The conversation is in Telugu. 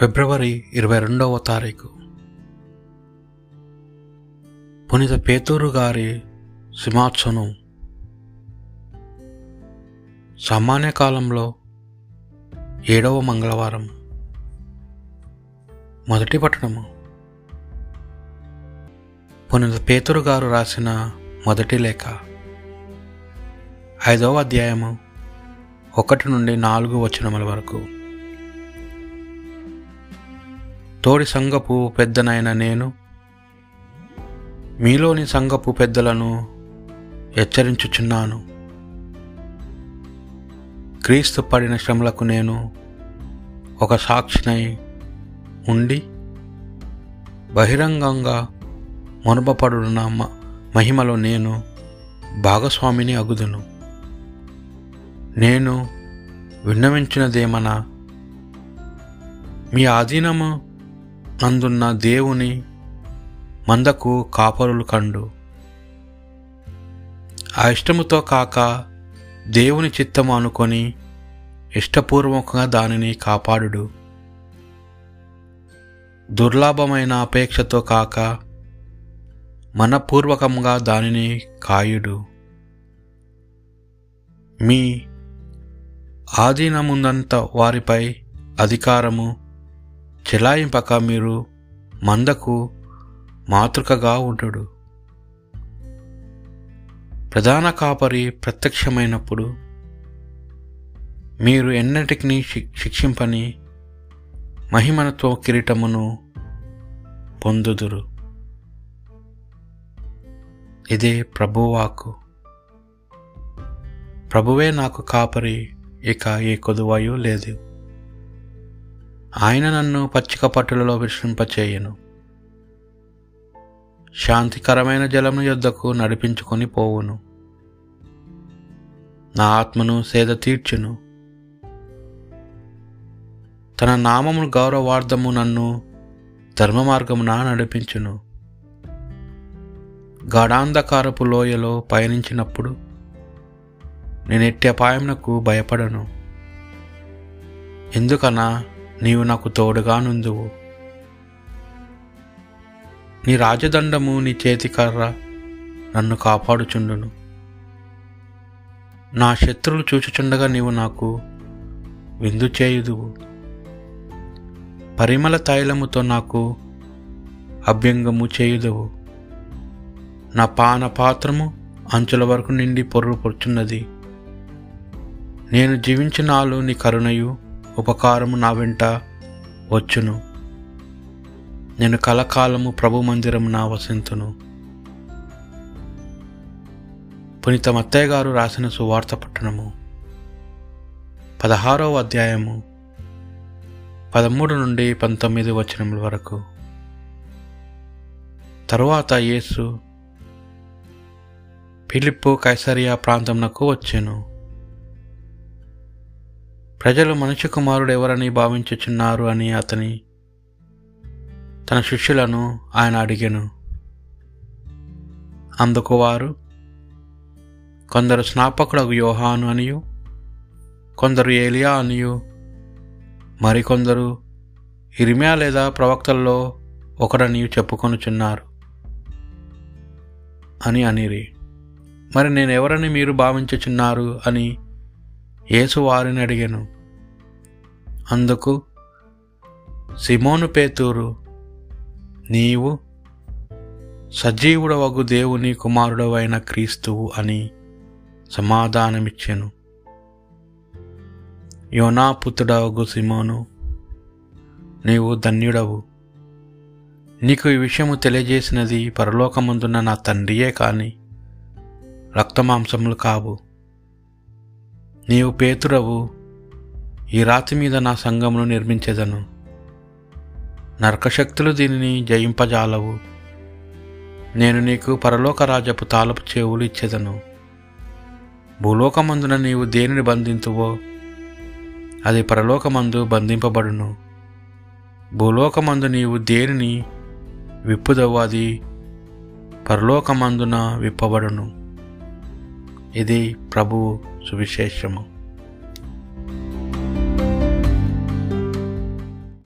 ఫిబ్రవరి ఇరవై రెండవ తారీఖు. పునిత పేతూరు గారి సిమాత్సను సామాన్య కాలంలో ఏడవ మంగళవారం. మొదటి పట్టణము. పునిత పేతురు గారు రాసిన మొదటి లేఖ. ఐదవ అధ్యాయము ఒకటి నుండి నాలుగు వచనముల వరకు. తోడి సంగపు పెద్దనైన నేను మీలోని సంగపు పెద్దలను హెచ్చరించుచున్నాను. క్రీస్తు పడిన శ్రమలకు నేను ఒక సాక్షినై ఉండి బహిరంగంగా మునపడున్న మహిమలో నేను భాగస్వామిని అగుదును. నేను విన్నవించినదేమనా మీ ఆధీనము నందున్న దేవుని మందకు కాపరులు కండు. ఆ ఇష్టముతో కాక దేవుని చిత్తము అనుకొని ఇష్టపూర్వకంగా దానిని కాపాడుడు. దుర్లాభమైన అపేక్షతో కాక మనపూర్వకంగా దానిని కాయుడు. మీ ఆధీనముందంత వారిపై అధికారము చెలాయింపక మీరు మందకు మాతృకగా ఉండడు ప్రధాన కాపరి ప్రత్యక్షమైనప్పుడు మీరు ఎన్నటికి శిక్షింపని మహిమనతో కిరీటమును పొందుదురు. ఇదే ప్రభువాకు. ప్రభువే నాకు కాపరి ఇక ఏ కొదువాయు లేదు. ఆయన నన్ను పచ్చిక పట్టులలో విశ్రింపచేయను. శాంతికరమైన జలము యొద్దకు నడిపించుకొని పోవును. నా ఆత్మను సేద తీర్చును. తన నామము గౌరవార్థము నన్ను ధర్మ మార్గమున నడిపించును. గాఢాంధకారపు లోయలో పయనించినప్పుడు నేను ఎట్టి అపాయమునకు భయపడను. ఎందుకనా నీవు నాకు తోడుగా నుందువు. నీ రాజదండము నీ చేతికర్ర నన్ను కాపాడుచుండును. నా శత్రువులు చూచుచుండగా నీవు నాకు విందు చేయుదువు. పరిమళ తైలముతో నాకు అభ్యంగము చేయుదువు. నా పాన పాత్రము అంచుల వరకు నిండి పొర్రుపొర్చున్నది నేను జీవించినాలు నీ కరుణయు ఉపకారము నా వెంట వచ్చును. నేను కలకాలము ప్రభు మందిరం నా వసింతును. పునీత మత్తయ్య గారు రాసిన సువార్త పట్టణము. పదహారవ అధ్యాయము పదమూడు నుండి పంతొమ్మిది వచనముల వరకు. తరువాత యేసు పిలిప్పు కైసరియా ప్రాంతంనకు వచ్చాను. ప్రజలు మనిషి కుమారుడు ఎవరని భావించుచున్నారు అని అతని తన శిష్యులను ఆయన అడిగాను. అందుకు వారు కొందరు స్నాపకుడు యోహాను అనియు కొందరు ఏలియా అనియు మరికొందరు ఇరిమియా లేదా ప్రవక్తల్లో ఒకడని చెప్పుకొనుచున్నారు అని అనిరి. మరి నేను ఎవరని మీరు భావించుచున్నారు అని యేసు వారిని అడిగాను. అందుకు సిమోను పేతూరు నీవు సజీవుడవగు దేవుని కుమారుడవైన క్రీస్తువు అని సమాధానమిచ్చాను. యోనాపుత్రుడవగు సిమోను నీవు ధన్యుడవు. నీకు ఈ విషయము తెలియజేసినది పరలోకముందున్న నా తండ్రియే కాని రక్తమాంసములు కావు. నీవు పేతురవు ఈ రాతి మీద నా సంఘమును నిర్మించేదను. నరకశక్తులు దీనిని జయింపజాలవు. నేను నీకు పరలోక రాజపు తాలపు చెవులు ఇచ్చేదను. భూలోకమందున నీవు దేనిని బంధింతువో అది పరలోకమందు బంధింపబడును. భూలోకమందు నీవు దేనిని విప్పుదవు అది పరలోకమందున విప్పబడును. ఇది ప్రభువు సువిశేషము.